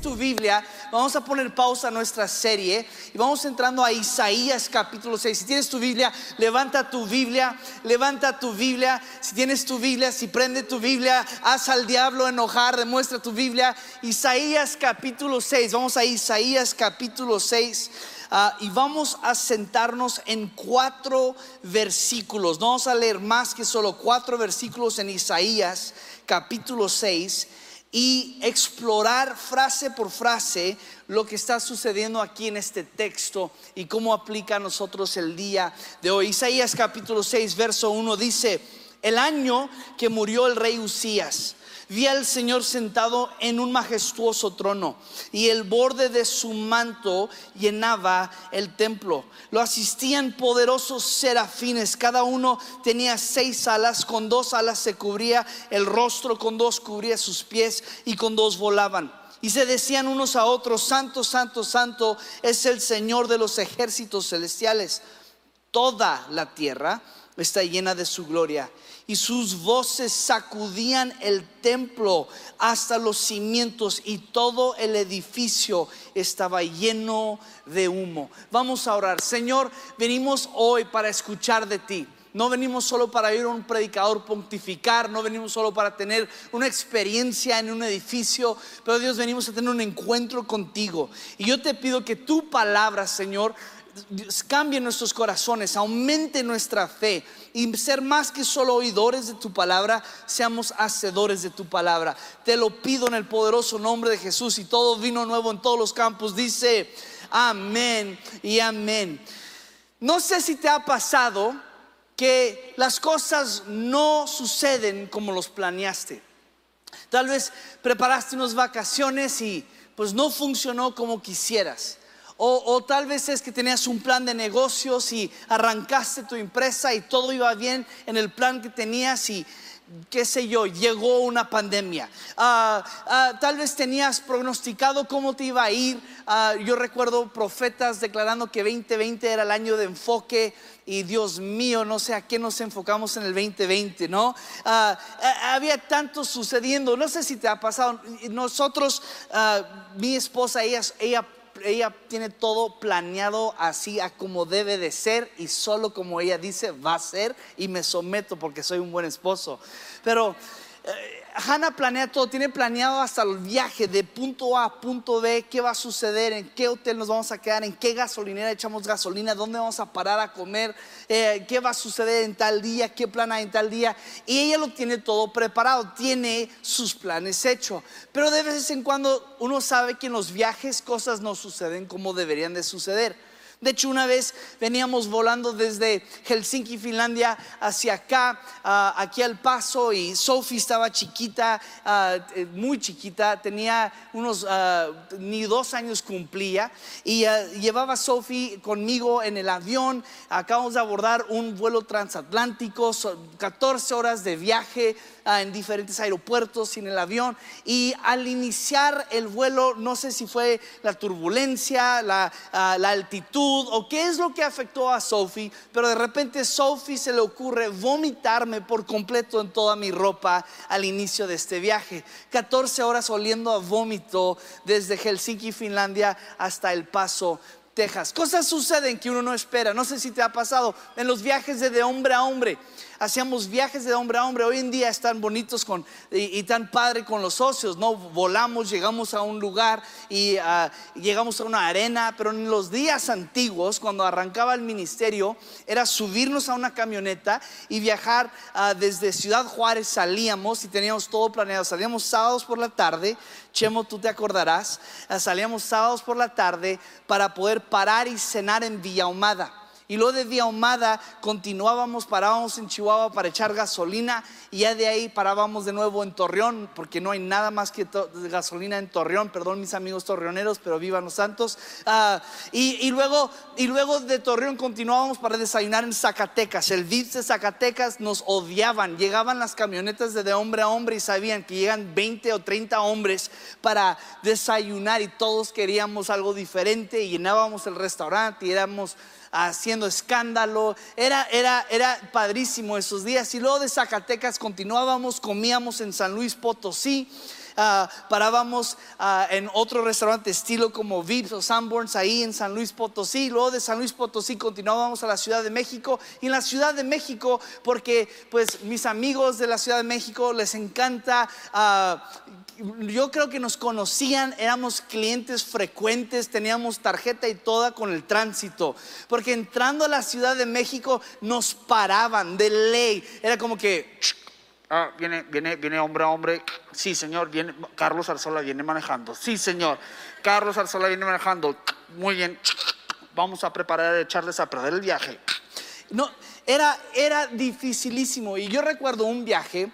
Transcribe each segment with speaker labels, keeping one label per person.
Speaker 1: tu Biblia, vamos a poner pausa a nuestra serie y vamos entrando a Isaías capítulo 6. Si tienes tu Biblia, levanta tu Biblia, levanta tu Biblia. Si tienes tu Biblia, si prende tu Biblia, haz al diablo enojar, demuestra tu Biblia. Isaías capítulo 6, vamos a Isaías capítulo 6. Ah, y vamos a sentarnos en cuatro versículos. No vamos a leer más que solo cuatro versículos en Isaías capítulo 6 y explorar frase por frase lo que está sucediendo aquí en este texto y cómo aplica a nosotros el día de hoy. Isaías capítulo 6, verso 1 dice, el año que murió el rey Usías Vi al Señor sentado en un majestuoso trono y el borde de su manto llenaba el templo. Lo asistían poderosos serafines, cada uno tenía seis alas, con dos alas se cubría el rostro, con dos cubría sus pies y con dos volaban. Y se decían unos a otros, Santo, Santo, Santo es el Señor de los ejércitos celestiales. Toda la tierra está llena de su gloria y sus voces sacudían el templo hasta los cimientos y todo el edificio estaba lleno de humo. Vamos a orar. Señor, venimos hoy para escuchar de ti. No venimos solo para ir a un predicador pontificar, no venimos solo para tener una experiencia en un edificio, pero Dios venimos a tener un encuentro contigo. Y yo te pido que tu palabra, Señor, cambie nuestros corazones, aumente nuestra fe y ser más que solo oidores de tu palabra, seamos hacedores de tu palabra. Te lo pido en el poderoso nombre de Jesús y todo vino nuevo en todos los campos. Dice amén y amén. No sé si te ha pasado que las cosas no suceden como los planeaste. Tal vez preparaste unas vacaciones y pues no funcionó como quisieras. O, tal vez es que tenías un plan de negocios y arrancaste tu empresa y todo iba bien en el plan que tenías y qué sé yo, llegó una pandemia. Ah, ah, tal vez tenías prognosticado cómo te iba a ir. Ah, yo recuerdo profetas declarando que 2020 era el año de enfoque y Dios mío, no sé a qué nos enfocamos en el 2020, ¿no? había tanto sucediendo, no sé si te ha pasado. Nosotros, mi esposa, ella, ella ella tiene todo planeado así a como debe de ser y solo como ella dice va a ser y me someto porque soy un buen esposo. Pero Hannah planea todo, tiene planeado hasta el viaje de punto A a punto B, qué va a suceder, en qué hotel nos vamos a quedar, en qué gasolinera echamos gasolina, dónde vamos a parar a comer, eh, qué va a suceder en tal día, qué plan hay en tal día. Y ella lo tiene todo preparado, tiene sus planes hechos. Pero de vez en cuando uno sabe que en los viajes cosas no suceden como deberían de suceder. De hecho, una vez veníamos volando desde Helsinki, Finlandia, hacia acá, aquí al paso, y Sophie estaba chiquita, eh, muy chiquita, tenía unos, ah, ni dos años cumplía, y llevaba Sophie conmigo en el avión. Acabamos de abordar un vuelo transatlántico, 14 horas de viaje en diferentes aeropuertos y en el avión. Y al iniciar el vuelo, no sé si fue la turbulencia, la, la altitud, o qué es lo que afectó a Sophie, pero de repente Sophie se le ocurre vomitarme por completo en toda mi ropa al inicio de este viaje. 14 horas oliendo a vómito desde Helsinki, Finlandia, hasta El Paso, Texas. Cosas suceden que uno no espera. No sé si te ha pasado en los viajes de hombre a hombre hacíamos viajes de hombre a hombre. Hoy en día están bonitos y, tan padre con los socios, ¿no? Volamos, llegamos a un lugar y ah, llegamos a una arena, pero en los días antiguos, cuando arrancaba el ministerio, era subirnos a una camioneta y viajar ah, desde Ciudad Juárez, salíamos y teníamos todo planeado. Salíamos sábados por la tarde, Chemo, tú te acordarás, salíamos sábados por la tarde para poder parar y cenar en Villa Humada. Y luego de Vía Ahumada continuábamos, parábamos en Chihuahua para echar gasolina y ya de ahí parábamos de nuevo en Torreón, porque no hay nada más que gasolina en Torreón, perdón mis amigos torreoneros, pero vivan los santos. Ah, y, luego, y luego de Torreón continuábamos para desayunar en Zacatecas. El VIPS de Zacatecas nos odiaban, llegaban las camionetas de, de hombre a hombre y sabían que llegan 20 o 30 hombres para desayunar y todos queríamos algo diferente y llenábamos el restaurante y éramos haciendo escándalo. Era, era, era padrísimo esos días. Y luego de Zacatecas continuábamos, comíamos en San Luis Potosí. ah, parábamos ah, en otro restaurante estilo como Vips o Sanborns ahí en San Luis Potosí. Luego de San Luis Potosí continuábamos a la Ciudad de México. Y en la Ciudad de México, porque pues mis amigos de la Ciudad de México les encanta ah, yo creo que nos conocían, éramos clientes frecuentes, teníamos tarjeta y toda con el tránsito, porque entrando a la Ciudad de México nos paraban de ley, era como que... Ah, viene, viene, viene hombre a hombre. Sí, señor, viene. Carlos Arzola viene manejando. Sí, señor. Carlos Arzola viene manejando. Muy bien. Vamos a preparar a echarles a perder el viaje. No, era, era dificilísimo. Y yo recuerdo un viaje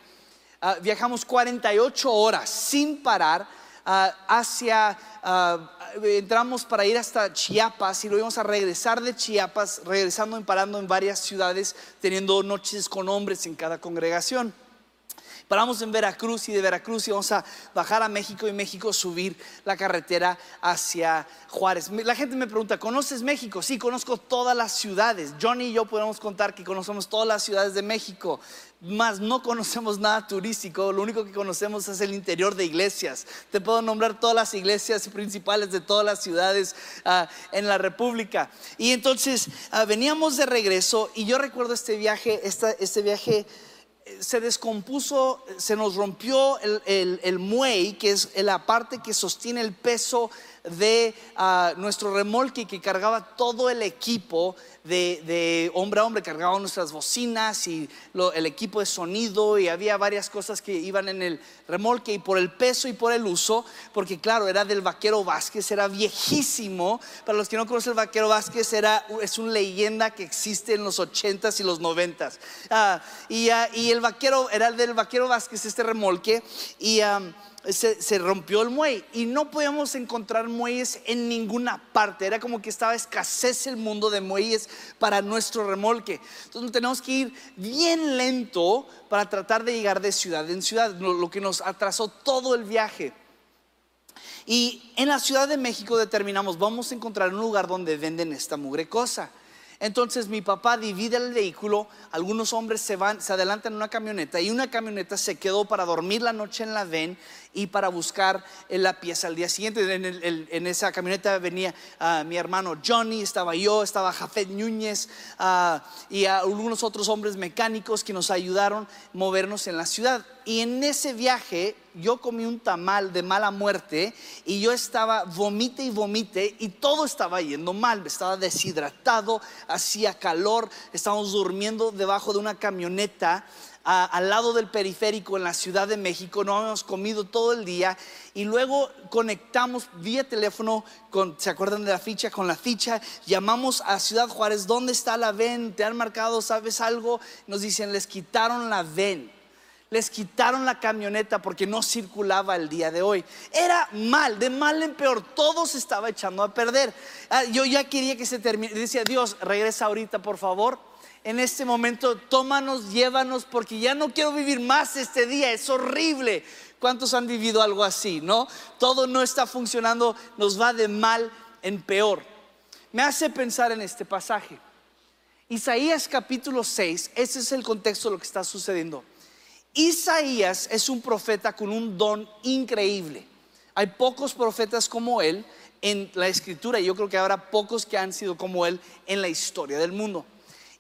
Speaker 1: Ah, viajamos 48 horas sin parar ah, hacia, ah, entramos para ir hasta Chiapas y lo íbamos a regresar de Chiapas, regresando y parando en varias ciudades, teniendo noches con hombres en cada congregación. Paramos en Veracruz y de Veracruz íbamos a bajar a México y México subir la carretera hacia Juárez. La gente me pregunta, ¿conoces México? Sí, conozco todas las ciudades. Johnny y yo podemos contar que conocemos todas las ciudades de México, mas no conocemos nada turístico. Lo único que conocemos es el interior de iglesias. Te puedo nombrar todas las iglesias principales de todas las ciudades ah, en la República. Y entonces ah, veníamos de regreso y yo recuerdo este viaje, este viaje se descompuso, se nos rompió el, el, muey, que es la parte que sostiene el peso de ah, nuestro remolque que cargaba todo el equipo de, hombre a hombre, cargaba nuestras bocinas y el equipo de sonido y había varias cosas que iban en el remolque y por el peso y por el uso, porque claro, era del vaquero Vázquez, era viejísimo. Para los que no conocen el vaquero Vázquez, era, es una leyenda que existe en los 80s y los 90s. Ah, y, ah, y, el vaquero, era del vaquero Vázquez este remolque y se, rompió el muelle y no podíamos encontrar muelles en ninguna parte. Era como que estaba escasez el mundo de muelles para nuestro remolque. Entonces tenemos que ir bien lento para tratar de llegar de ciudad en ciudad, lo que nos atrasó todo el viaje. Y en la Ciudad de México determinamos, vamos a encontrar un lugar donde venden esta mugre cosa. Entonces mi papá divide el vehículo, algunos hombres se van, se adelantan en una camioneta y una camioneta se quedó para dormir la noche en la VEN y para buscar la pieza al día siguiente. En, esa camioneta venía ah, mi hermano Johnny, estaba yo, estaba Jafet Núñez ah, y algunos otros hombres mecánicos que nos ayudaron a movernos en la ciudad. Y en ese viaje yo comí un tamal de mala muerte y yo estaba vomite y vomite y todo estaba yendo mal. Estaba deshidratado, hacía calor, estábamos durmiendo debajo de una camioneta al lado del periférico en la Ciudad de México. No habíamos comido todo el día y luego conectamos vía teléfono ¿se acuerdan de la ficha? Con la ficha, llamamos a Ciudad Juárez, ¿dónde está la VEN? ¿Te han marcado? ¿Sabes algo? Nos dicen, les quitaron la VEN les quitaron la camioneta porque no circulaba el día de hoy. Era mal, de mal en peor, todo se estaba echando a perder. Ah, yo ya quería que se termine, decía Dios, regresa ahorita por favor. En este momento, tómanos, llévanos, porque ya no quiero vivir más este día, es horrible. ¿Cuántos han vivido algo así, no? Todo no está funcionando, nos va de mal en peor. Me hace pensar en este pasaje. Isaías capítulo 6, ese es el contexto de lo que está sucediendo. Isaías es un profeta con un don increíble. Hay pocos profetas como él en la escritura y yo creo que habrá pocos que han sido como él en la historia del mundo.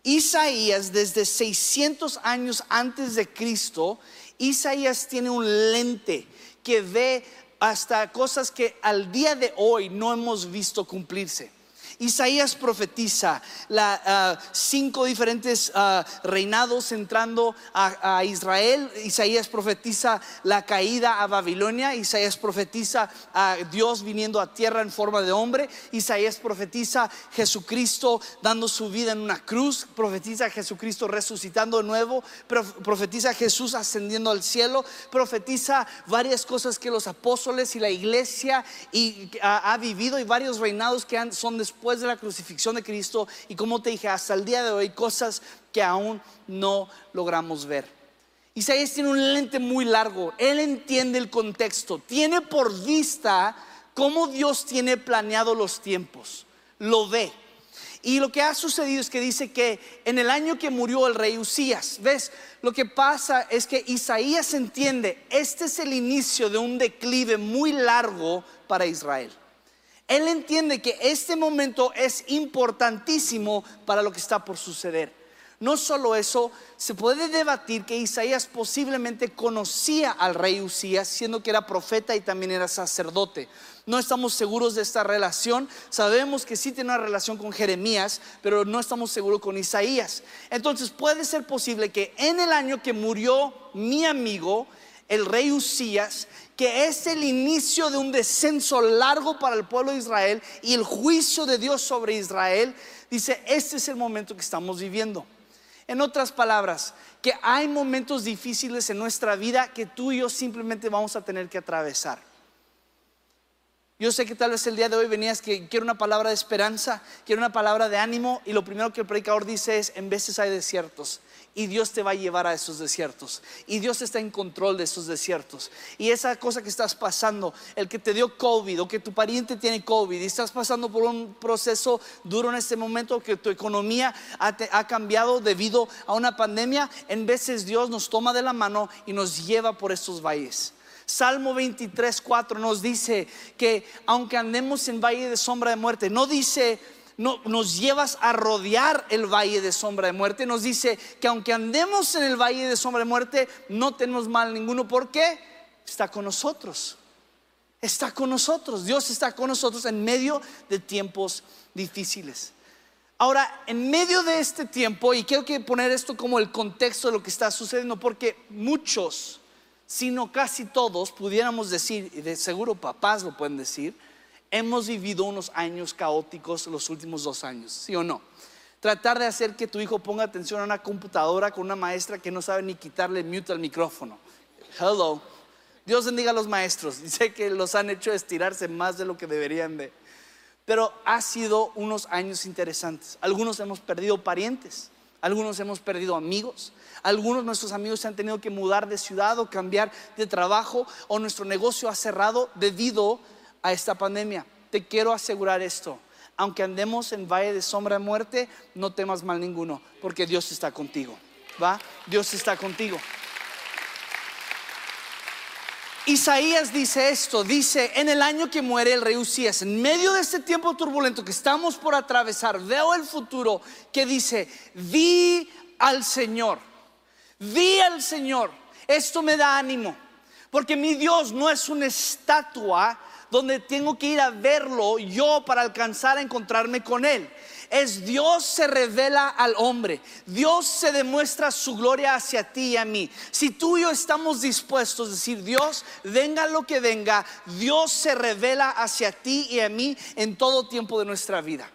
Speaker 1: Isaías desde 600 años antes de Cristo, Isaías tiene un lente que ve hasta cosas que al día de hoy no hemos visto cumplirse. Isaías profetiza la, ah, cinco diferentes ah, reinados entrando a, Israel. Isaías profetiza la caída a Babilonia. Isaías profetiza a Dios viniendo a tierra en forma de hombre. Isaías profetiza Jesucristo dando su vida en una cruz. Profetiza Jesucristo resucitando de nuevo. Profetiza Jesús ascendiendo al cielo. Profetiza varias cosas que los apóstoles y la iglesia y, ha, vivido y varios reinados que han, son después de la crucifixión de Cristo y como te dije, hasta el día de hoy, cosas que aún no logramos ver. Isaías tiene un lente muy largo, él entiende el contexto, tiene por vista cómo Dios tiene planeado los tiempos, lo ve. Y lo que ha sucedido es que dice que en el año que murió el rey Usías, ¿ves? Lo que pasa es que Isaías entiende, este es el inicio de un declive muy largo para Israel. Él entiende que este momento es importantísimo para lo que está por suceder. No solo eso, se puede debatir que Isaías posiblemente conocía al rey Usías, siendo que era profeta y también era sacerdote. No estamos seguros de esta relación. Sabemos que sí tiene una relación con Jeremías, pero no estamos seguros con Isaías. Entonces puede ser posible que en el año que murió mi amigo, el rey Usías, que es el inicio de un descenso largo para el pueblo de Israel y el juicio de Dios sobre Israel, dice, este es el momento que estamos viviendo. En otras palabras, que hay momentos difíciles en nuestra vida que tú y yo simplemente vamos a tener que atravesar. Yo sé que tal vez el día de hoy venías que quiero una palabra de esperanza, quiero una palabra de ánimo y lo primero que el predicador dice es, en veces hay desiertos y Dios te va a llevar a esos desiertos y Dios está en control de esos desiertos. Y esa cosa que estás pasando, el que te dio COVID o que tu pariente tiene COVID y estás pasando por un proceso duro en este momento, que tu economía ha, cambiado debido a una pandemia, en veces Dios nos toma de la mano y nos lleva por estos valles. Salmo 23, 4 nos dice que aunque andemos en valle de sombra de muerte, no dice no, nos llevas a rodear el valle de sombra de muerte. Nos dice que aunque andemos en el valle de sombra de muerte, no tenemos mal ninguno. ¿Por qué? Está con nosotros. Está con nosotros. Dios está con nosotros en medio de tiempos difíciles. Ahora, en medio de este tiempo, y quiero que poner esto como el contexto de lo que está sucediendo, porque muchos, sino casi todos, pudiéramos decir, y de seguro papás lo pueden decir, hemos vivido unos años caóticos los últimos dos años, ¿sí o no? Tratar de hacer que tu hijo ponga atención a una computadora con una maestra que no sabe ni quitarle mute al micrófono. Hello. Dios bendiga a los maestros. Dice que los han hecho estirarse más de lo que deberían de. Pero ha sido unos años interesantes. Algunos hemos perdido parientes, algunos hemos perdido amigos, algunos de nuestros amigos se han tenido que mudar de ciudad o cambiar de trabajo o nuestro negocio ha cerrado debido a esta pandemia. Te quiero asegurar esto. Aunque andemos en valle de sombra de muerte, no temas mal ninguno, porque Dios está contigo. ¿Va? Dios está contigo. Isaías dice esto, dice, en el año que muere el rey Usías, en medio de este tiempo turbulento que estamos por atravesar, veo el futuro que dice, vi al Señor, vi al Señor. Esto me da ánimo, porque mi Dios no es una estatua donde tengo que ir a verlo yo para alcanzar a encontrarme con Él. Es Dios se revela al hombre. Dios se demuestra su gloria hacia ti y a mí. Si tú y yo estamos dispuestos a decir, Dios, venga lo que venga, Dios se revela hacia ti y a mí en todo tiempo de nuestra vida.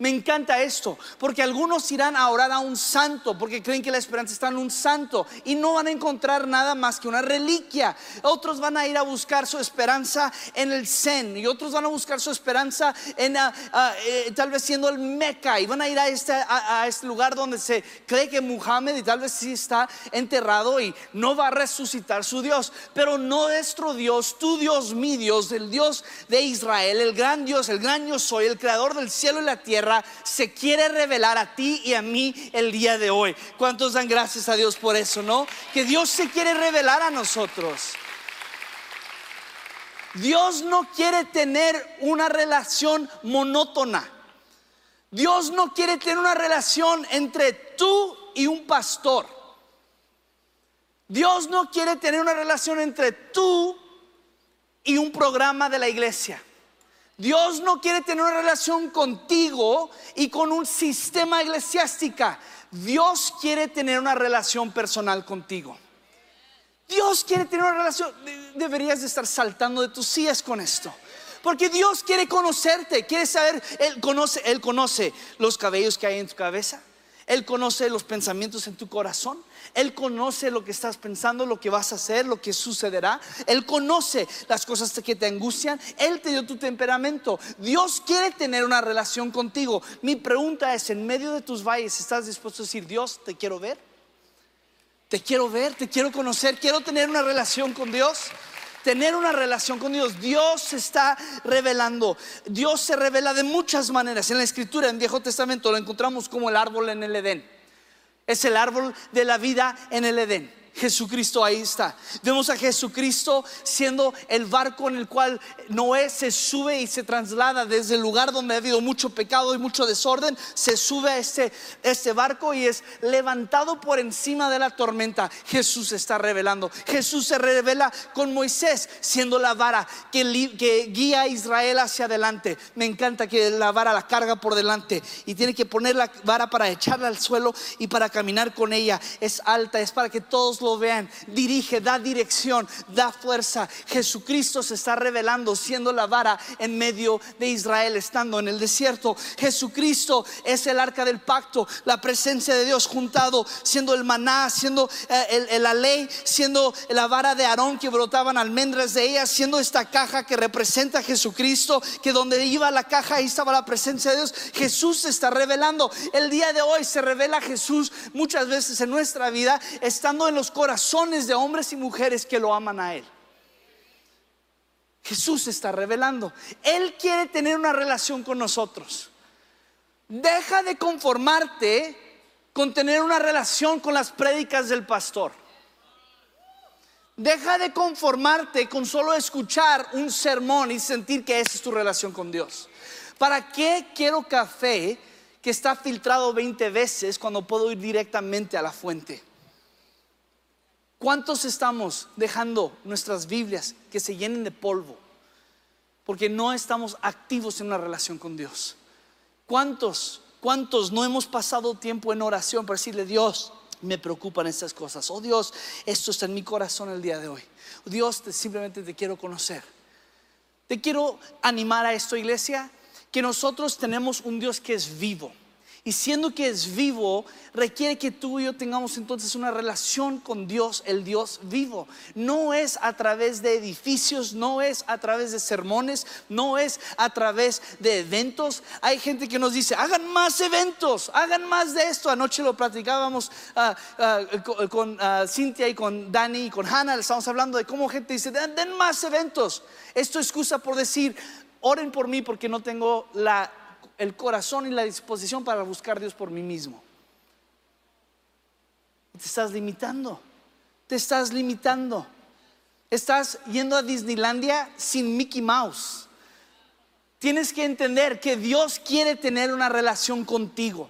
Speaker 1: Me encanta esto, porque algunos irán a orar a un santo, porque creen que la esperanza está en un santo y no van a encontrar nada más que una reliquia. Otros van a ir a buscar su esperanza en el Zen y otros van a buscar su esperanza en ah, ah, eh, tal vez siendo el Meca y van a ir a este, a, este lugar donde se cree que Muhammad y tal vez sí está enterrado y no va a resucitar su Dios, pero nuestro Dios, tu Dios, mi Dios, el Dios de Israel, el gran Dios, el gran yo soy, el creador del cielo y la tierra se quiere revelar a ti y a mí el día de hoy. ¿Cuántos dan gracias a Dios por eso, no? Que Dios se quiere revelar a nosotros. Dios no quiere tener una relación monótona. Dios no quiere tener una relación entre tú y un pastor. Dios no quiere tener una relación entre tú y un programa de la iglesia. Dios no quiere tener una relación contigo y con un sistema eclesiástica. Dios quiere tener una relación personal contigo. Dios quiere tener una relación. Deberías de estar saltando de tus sillas con esto. Porque Dios quiere conocerte, quiere saber, Él conoce, Él conoce los cabellos que hay en tu cabeza. Él conoce los pensamientos en tu corazón. Él conoce lo que estás pensando, lo que vas a hacer, lo que sucederá. Él conoce las cosas que te angustian. Él te dio tu temperamento. Dios quiere tener una relación contigo. Mi pregunta es, en medio de tus valles, ¿estás dispuesto a decir, Dios, te quiero ver? Te quiero ver, te quiero conocer, quiero tener una relación con Dios. tener una relación con Dios. Dios se está revelando. Dios se revela de muchas maneras. En la escritura, en Viejo Testamento, lo encontramos como el árbol en el Edén. Es el árbol de la vida en el Edén. Jesucristo ahí está. Vemos a Jesucristo siendo el barco en el cual Noé se sube y se traslada desde el lugar donde ha habido mucho pecado y mucho desorden, se sube a este, este barco y es levantado por encima de la tormenta. Jesús está revelando. Jesús se revela con Moisés siendo la vara que, que guía a Israel hacia adelante. Me encanta que la vara la carga por delante y tiene que poner la vara para echarla al suelo y para caminar con ella. Es alta, es para que todos lo vean, dirige, da dirección, da fuerza. Jesucristo se está revelando siendo la vara en medio de Israel, estando en el desierto. Jesucristo es el arca del pacto, la presencia de Dios juntado, siendo el maná, siendo eh, la ley, siendo la vara de Aarón que brotaban almendras de ella, siendo esta caja que representa a Jesucristo, que donde iba la caja ahí estaba la presencia de Dios. Jesús se está revelando. El día de hoy se revela Jesús muchas veces en nuestra vida, estando en los corazones de hombres y mujeres que lo aman a Él. Jesús está revelando. Él quiere tener una relación con nosotros. Deja de conformarte con tener una relación con las prédicas del pastor. Deja de conformarte con solo escuchar un sermón y sentir que esa es tu relación con Dios. ¿Para qué quiero café que está filtrado 20 veces cuando puedo ir directamente a la fuente? ¿Cuántos estamos dejando nuestras Biblias que se llenen de polvo? Porque no estamos activos en una relación con Dios. ¿Cuántos, cuántos no hemos pasado tiempo en oración para decirle, Dios, me preocupan estas cosas? Oh Dios, esto está en mi corazón el día de hoy. Dios, simplemente te quiero conocer. Te quiero animar a esto, iglesia, que nosotros tenemos un Dios que es vivo y siendo que es vivo, requiere que tú y yo tengamos entonces una relación con Dios, el Dios vivo. No es a través de edificios, no es a través de sermones, no es a través de eventos. Hay gente que nos dice, hagan más eventos, hagan más de esto. Anoche lo platicábamos ah, ah, con, ah, Cintia y con Dani y con Hannah, estamos hablando de cómo gente dice, den más eventos. Esto es excusa por decir, oren por mí porque no tengo la el corazón y la disposición para buscar a Dios por mí mismo. Te estás limitando, te estás limitando. Estás yendo a Disneylandia sin Mickey Mouse. Tienes que entender que Dios quiere tener una relación contigo.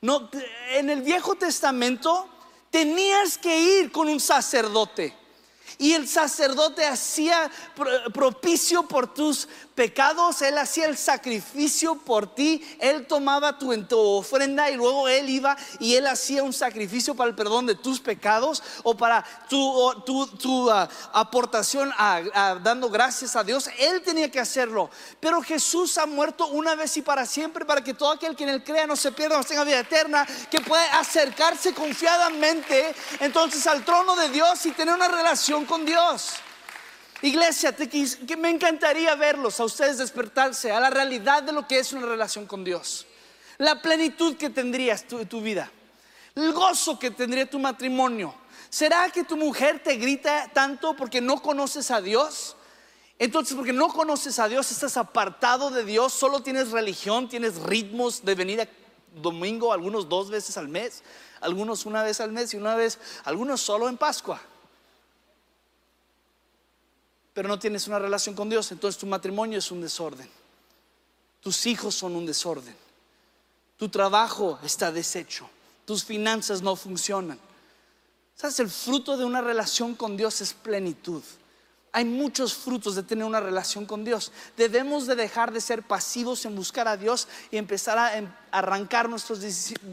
Speaker 1: No, en el Viejo Testamento tenías que ir con un sacerdote. Y el sacerdote hacía propicio por tus pecados, Él hacía el sacrificio por ti, Él tomaba tu, ofrenda y luego Él iba y Él hacía un sacrificio para el perdón de tus pecados o para tu, ah, aportación dando gracias a Dios. Él tenía que hacerlo. Pero Jesús ha muerto una vez y para siempre para que todo aquel que en Él crea no se pierda, no tenga vida eterna, que pueda acercarse confiadamente entonces al trono de Dios y tener una relación con Dios. Iglesia, que me encantaría verlos a ustedes despertarse a la realidad de lo que es una relación con Dios. La plenitud que tendrías tu, tu vida. El gozo que tendría tu matrimonio. ¿Será que tu mujer te grita tanto porque no conoces a Dios? Entonces, porque no conoces a Dios, estás apartado de Dios, solo tienes religión, tienes ritmos de venir a domingo, algunos dos veces al mes, algunos una vez al mes y una vez, algunos solo en Pascua pero no tienes una relación con Dios, entonces tu matrimonio es un desorden. Tus hijos son un desorden. Tu trabajo está deshecho. Tus finanzas no funcionan. ¿Sabes? El fruto de una relación con Dios es plenitud. Hay muchos frutos de tener una relación con Dios. Debemos de dejar de ser pasivos en buscar a Dios y empezar a em, arrancar nuestros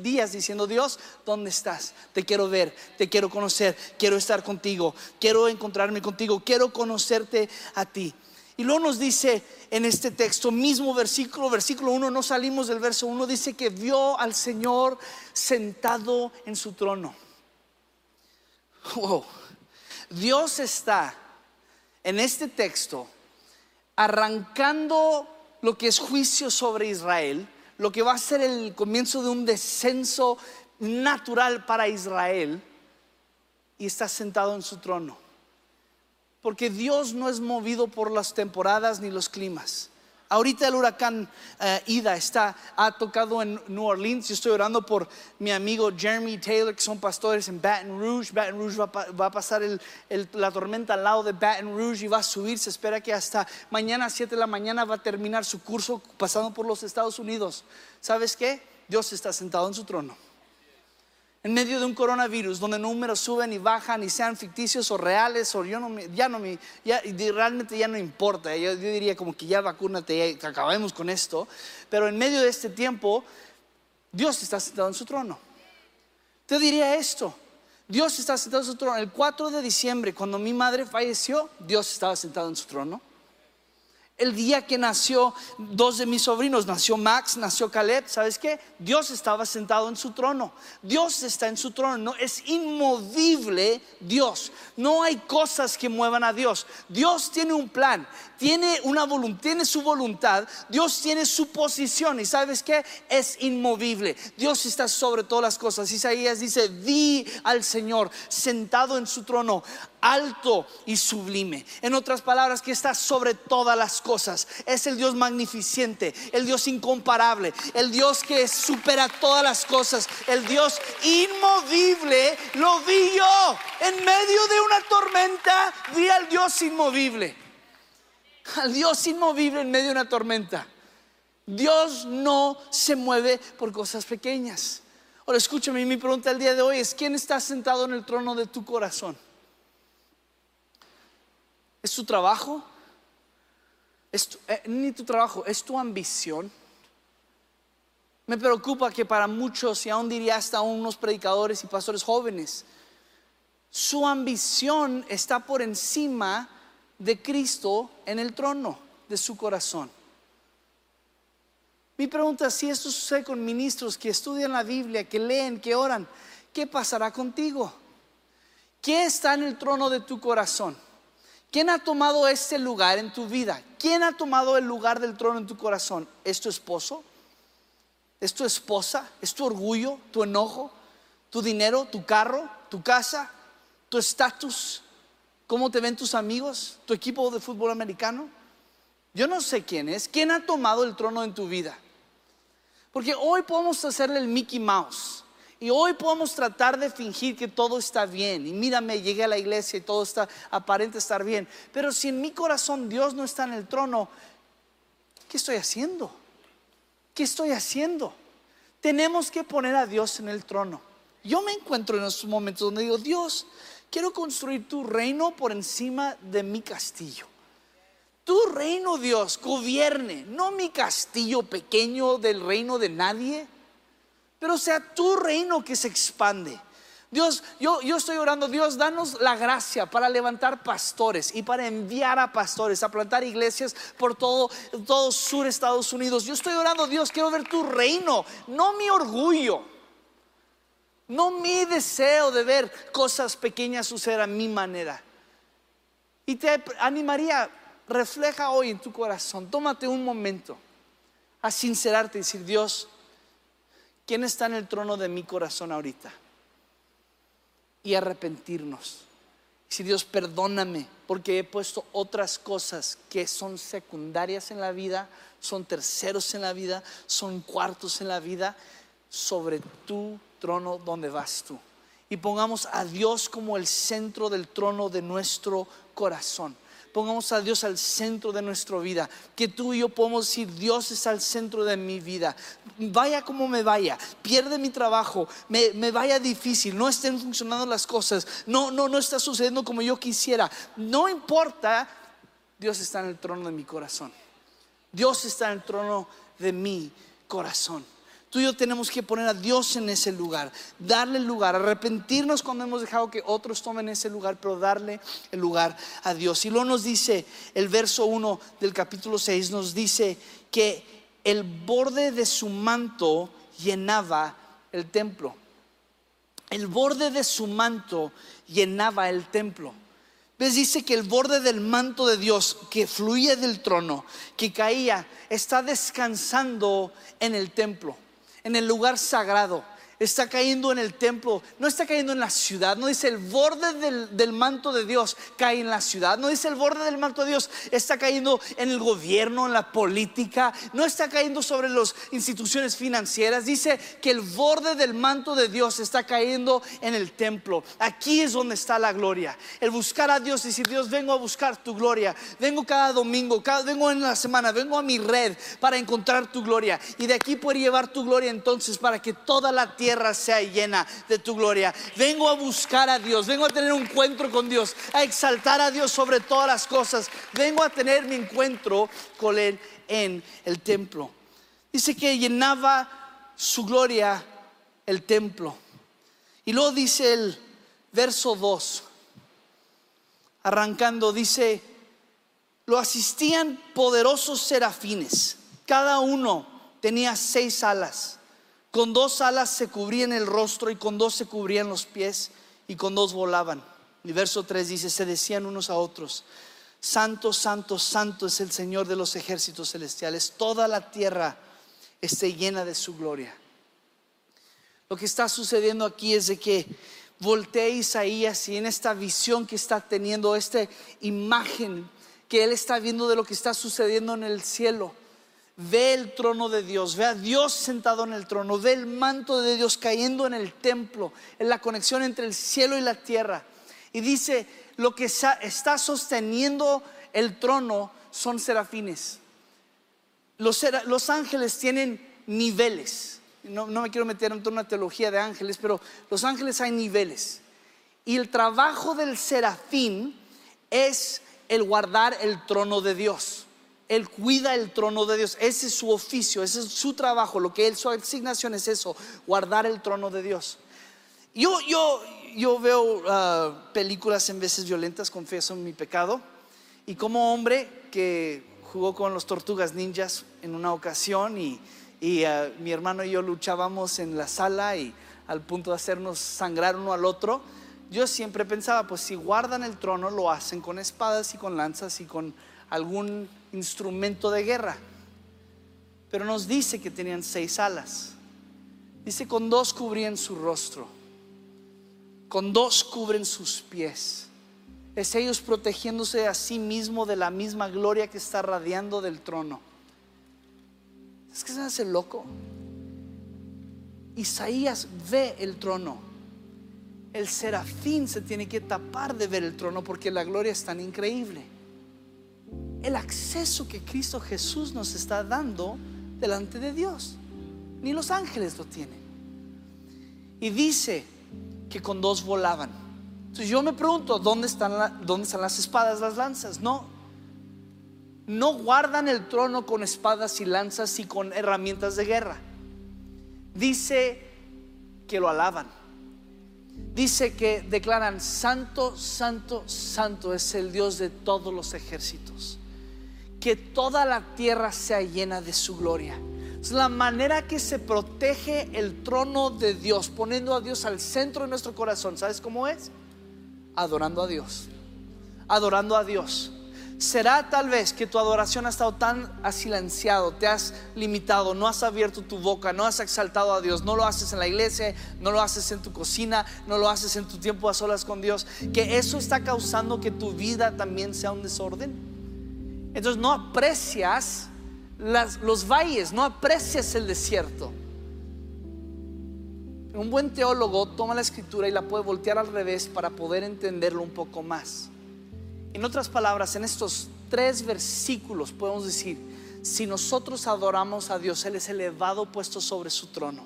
Speaker 1: días diciendo, Dios, ¿dónde estás? Te quiero ver, te quiero conocer, quiero estar contigo, quiero encontrarme contigo, quiero conocerte a ti. Y luego nos dice en este texto, mismo versículo, versículo 1, no salimos del verso 1, dice que vio al Señor sentado en su trono. Wow. Dios está en este texto, arrancando lo que es juicio sobre Israel, lo que va a ser el comienzo de un descenso natural para Israel, y está sentado en su trono. Porque Dios no es movido por las temporadas ni los climas. Ahorita el huracán eh, Ida está, ha tocado en New Orleans. Yo estoy orando por mi amigo Jeremy Taylor, que son pastores en Baton Rouge. Baton Rouge va, a pasar la tormenta al lado de Baton Rouge y va a subir. Se espera que hasta mañana a 7 de la mañana va a terminar su curso pasando por los Estados Unidos. ¿Sabes qué? Dios está sentado en su trono en medio de un coronavirus donde números suben y bajan y sean ficticios o reales o yo no ya no me ya, realmente ya no importa. Yo, diría como que ya vacúnate ya acabemos con esto. Pero en medio de este tiempo Dios está sentado en su trono. Te diría esto Dios está sentado en su trono. El 4 de diciembre cuando mi madre falleció Dios estaba sentado en su trono el día que nació dos de mis sobrinos, nació Max, nació Caleb, ¿sabes qué? Dios estaba sentado en su trono. Dios está en su trono, no es inmovible Dios. No hay cosas que muevan a Dios. Dios tiene un plan, tiene una voluntad, tiene su voluntad, Dios tiene su posición y ¿sabes qué? Es inmovible. Dios está sobre todas las cosas. Isaías dice, "Vi al Señor sentado en su trono, alto y sublime. En otras palabras, que está sobre todas las cosas. Es el Dios magnificente, el Dios incomparable, el Dios que supera todas las cosas, el Dios inmovible. Lo vi yo en medio de una tormenta, vi al Dios inmovible. Al Dios inmovible en medio de una tormenta. Dios no se mueve por cosas pequeñas. Ahora escúchame, mi pregunta el día de hoy es, ¿quién está sentado en el trono de tu corazón? ¿Es tu trabajo? ¿Es eh, ni tu trabajo, es tu ambición. Me preocupa que para muchos, y aún diría hasta unos predicadores y pastores jóvenes, su ambición está por encima de Cristo en el trono de su corazón. Mi pregunta es si esto sucede con ministros que estudian la Biblia, que leen, que oran, ¿qué pasará contigo? ¿Qué está en el trono de tu corazón? ¿Quién ha tomado este lugar en tu vida? ¿Quién ha tomado el lugar del trono en tu corazón? ¿Es tu esposo? ¿Es tu esposa? ¿Es tu orgullo? ¿Tu enojo? ¿Tu dinero? ¿Tu carro? ¿Tu casa? ¿Tu estatus? ¿Cómo te ven tus amigos? ¿Tu equipo de fútbol americano? Yo no sé quién es. ¿Quién ha tomado el trono en tu vida? Porque hoy podemos hacerle el Mickey Mouse. Y hoy podemos tratar de fingir que todo está bien. Y mírame, llegué a la iglesia y todo está aparente estar bien. Pero si en mi corazón Dios no está en el trono, ¿qué estoy haciendo? ¿Qué estoy haciendo? Tenemos que poner a Dios en el trono. Yo me encuentro en esos momentos donde digo, Dios, quiero construir tu reino por encima de mi castillo. Tu reino, Dios, gobierne, no mi castillo pequeño del reino de nadie pero sea tu reino que se expande. Dios, yo, yo estoy orando, Dios, danos la gracia para levantar pastores y para enviar a pastores, a plantar iglesias por todo, todo sur Estados Unidos. Yo estoy orando, Dios, quiero ver tu reino, no mi orgullo, no mi deseo de ver cosas pequeñas suceder a mi manera. Y te animaría, refleja hoy en tu corazón, tómate un momento a sincerarte y decir, Dios, ¿Quién está en el trono de mi corazón ahorita? Y arrepentirnos. Si Dios perdóname porque he puesto otras cosas que son secundarias en la vida, son terceros en la vida, son cuartos en la vida, sobre tu trono donde vas tú. Y pongamos a Dios como el centro del trono de nuestro corazón pongamos a Dios al centro de nuestra vida. Que tú y yo podemos decir, Dios es al centro de mi vida. Vaya como me vaya, pierde mi trabajo, me, me vaya difícil, no estén funcionando las cosas, no, no, no está sucediendo como yo quisiera. No importa, Dios está en el trono de mi corazón. Dios está en el trono de mi corazón. Tú y yo tenemos que poner a Dios en ese lugar, darle el lugar, arrepentirnos cuando hemos dejado que otros tomen ese lugar, pero darle el lugar a Dios. Y luego nos dice el verso 1 del capítulo 6, nos dice que el borde de su manto llenaba el templo. El borde de su manto llenaba el templo. ¿Ves? Dice que el borde del manto de Dios que fluía del trono, que caía, está descansando en el templo en el lugar sagrado, está cayendo en el templo, no está cayendo en la ciudad, no dice el borde del, manto de Dios cae en la ciudad, no dice el borde del manto de Dios está cayendo en el gobierno, en la política, no está cayendo sobre las instituciones financieras, dice que el borde del manto de Dios está cayendo en el templo. Aquí es donde está la gloria. El buscar a Dios decir, Dios, vengo a buscar tu gloria, vengo cada domingo, cada, vengo en la semana, vengo a mi red para encontrar tu gloria y de aquí poder llevar tu gloria entonces para que toda la tierra sea llena de tu gloria. Vengo a buscar a Dios, vengo a tener un encuentro con Dios, a exaltar a Dios sobre todas las cosas. Vengo a tener mi encuentro con Él en el templo. Dice que llenaba su gloria el templo. Y luego dice el verso 2, arrancando, dice, lo asistían poderosos serafines, cada uno tenía seis alas. Con dos alas se cubrían el rostro y con dos se cubrían los pies y con dos volaban. Y verso 3 dice, se decían unos a otros, Santo, santo, santo es el Señor de los ejércitos celestiales. Toda la tierra esté llena de su gloria. Lo que está sucediendo aquí es de que voltea Isaías y en esta visión que está teniendo, esta imagen que él está viendo de lo que está sucediendo en el cielo, ve el trono de Dios, ve a Dios sentado en el trono, ve el manto de Dios cayendo en el templo, en la conexión entre el cielo y la tierra. Y dice, lo que está sosteniendo el trono son serafines. Los, ángeles tienen niveles. No, no me quiero meter en toda una teología de ángeles, pero los ángeles hay niveles. Y el trabajo del serafín es el guardar el trono de Dios. Él cuida el trono de Dios. Ese es su oficio, ese es su trabajo. Lo que él, su asignación es eso, guardar el trono de Dios. Yo, yo, yo veo ah, películas en veces violentas, confieso mi pecado. Y como hombre que jugó con los tortugas ninjas en una ocasión y, ah, mi hermano y yo luchábamos en la sala y al punto de hacernos sangrar uno al otro, yo siempre pensaba, pues si guardan el trono lo hacen con espadas y con lanzas y con algún instrumento de guerra. Pero nos dice que tenían seis alas. Dice, con dos cubrían su rostro, con dos cubren sus pies. Es ellos protegiéndose a sí mismo de la misma gloria que está radiando del trono. Es que se hace loco. Isaías ve el trono. El serafín se tiene que tapar de ver el trono porque la gloria es tan increíble el acceso que Cristo Jesús nos está dando delante de Dios. Ni los ángeles lo tienen. Y dice que con dos volaban. Entonces yo me pregunto, ¿dónde están, ¿dónde están las espadas, las lanzas? No. No guardan el trono con espadas y lanzas y con herramientas de guerra. Dice que lo alaban. Dice que declaran, santo, santo, santo es el Dios de todos los ejércitos que toda la tierra sea llena de su gloria. Es la manera que se protege el trono de Dios, poniendo a Dios al centro de nuestro corazón. ¿Sabes cómo es? Adorando a Dios. Adorando a Dios. Será tal vez que tu adoración ha estado tan asilenciado, te has limitado, no has abierto tu boca, no has exaltado a Dios, no lo haces en la iglesia, no lo haces en tu cocina, no lo haces en tu tiempo a solas con Dios, que eso está causando que tu vida también sea un desorden. Entonces no aprecias los valles, no aprecias el desierto. Un buen teólogo toma la escritura y la puede voltear al revés para poder entenderlo un poco más. En otras palabras, en estos tres versículos podemos decir, si nosotros adoramos a Dios, Él es elevado puesto sobre su trono.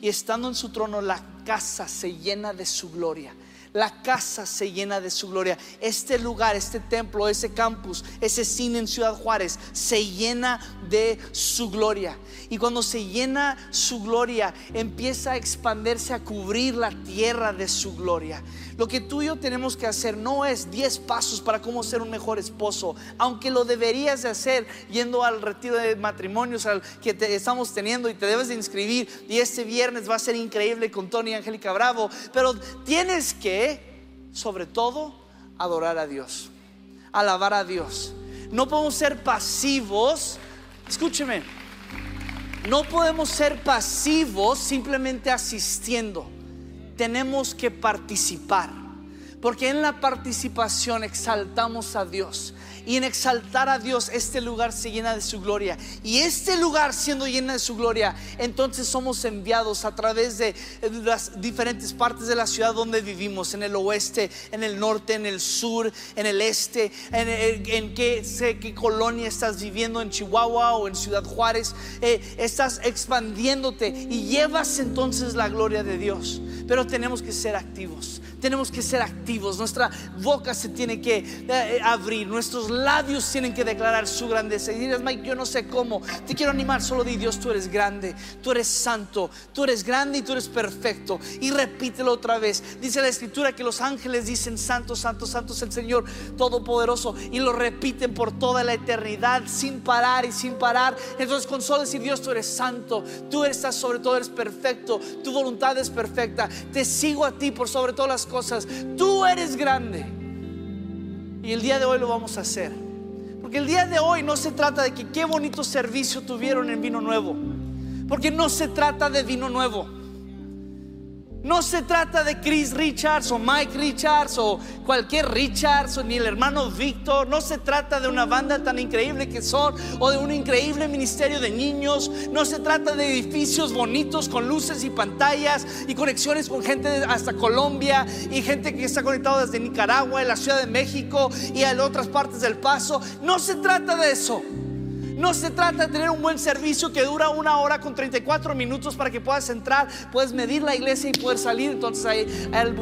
Speaker 1: Y estando en su trono, la casa se llena de su gloria la casa se llena de su gloria. Este lugar, este templo, ese campus, ese cine en Ciudad Juárez, se llena de su gloria. Y cuando se llena su gloria, empieza a expandirse, a cubrir la tierra de su gloria. Lo que tú y yo tenemos que hacer no es 10 pasos para cómo ser un mejor esposo, aunque lo deberías de hacer yendo al retiro de matrimonios al que estamos teniendo y te debes de inscribir. Y este viernes va a ser increíble con Tony y Angélica Bravo. Pero tienes que, sobre todo, adorar a Dios, alabar a Dios. No podemos ser pasivos. Escúcheme No podemos ser pasivos simplemente asistiendo. Tenemos que participar. Porque en la participación exaltamos a Dios. Y en exaltar a Dios, este lugar se llena de su gloria. Y este lugar siendo llena de su gloria, entonces somos enviados a través de las diferentes partes de la ciudad donde vivimos, en el oeste, en el norte, en el sur, en el este, en, qué, sé qué colonia estás viviendo, en Chihuahua o en Ciudad Juárez. Eh, estás expandiéndote y llevas entonces la gloria de Dios. Pero tenemos que ser activos tenemos que ser activos, nuestra boca se tiene que eh, abrir, nuestros labios tienen que declarar su grandeza. Y dirás, Mike, yo no sé cómo, te quiero animar, solo di Dios, tú eres grande, tú eres santo, tú eres grande y tú eres perfecto. Y repítelo otra vez. Dice la escritura que los ángeles dicen, santo, santo, santo es el Señor Todopoderoso. Y lo repiten por toda la eternidad, sin parar y sin parar. Entonces con solo decir, Dios, tú eres santo, tú estás sobre todo, eres perfecto, tu voluntad es perfecta. Te sigo a ti por sobre todas las cosas. Tú eres grande. Y el día de hoy lo vamos a hacer. Porque el día de hoy no se trata de que qué bonito servicio tuvieron en vino nuevo. Porque no se trata de vino nuevo. No se trata de Chris Richards o Mike Richards o cualquier Richards ni el hermano Víctor. No se trata de una banda tan increíble que son o de un increíble ministerio de niños. No se trata de edificios bonitos con luces y pantallas y conexiones con gente hasta Colombia y gente que está conectada desde Nicaragua, en la Ciudad de México y a otras partes del Paso. No se trata de eso. No se trata de tener un buen servicio que dura una hora con 34 minutos para que puedas entrar, puedes medir la iglesia y poder salir. Entonces ahí el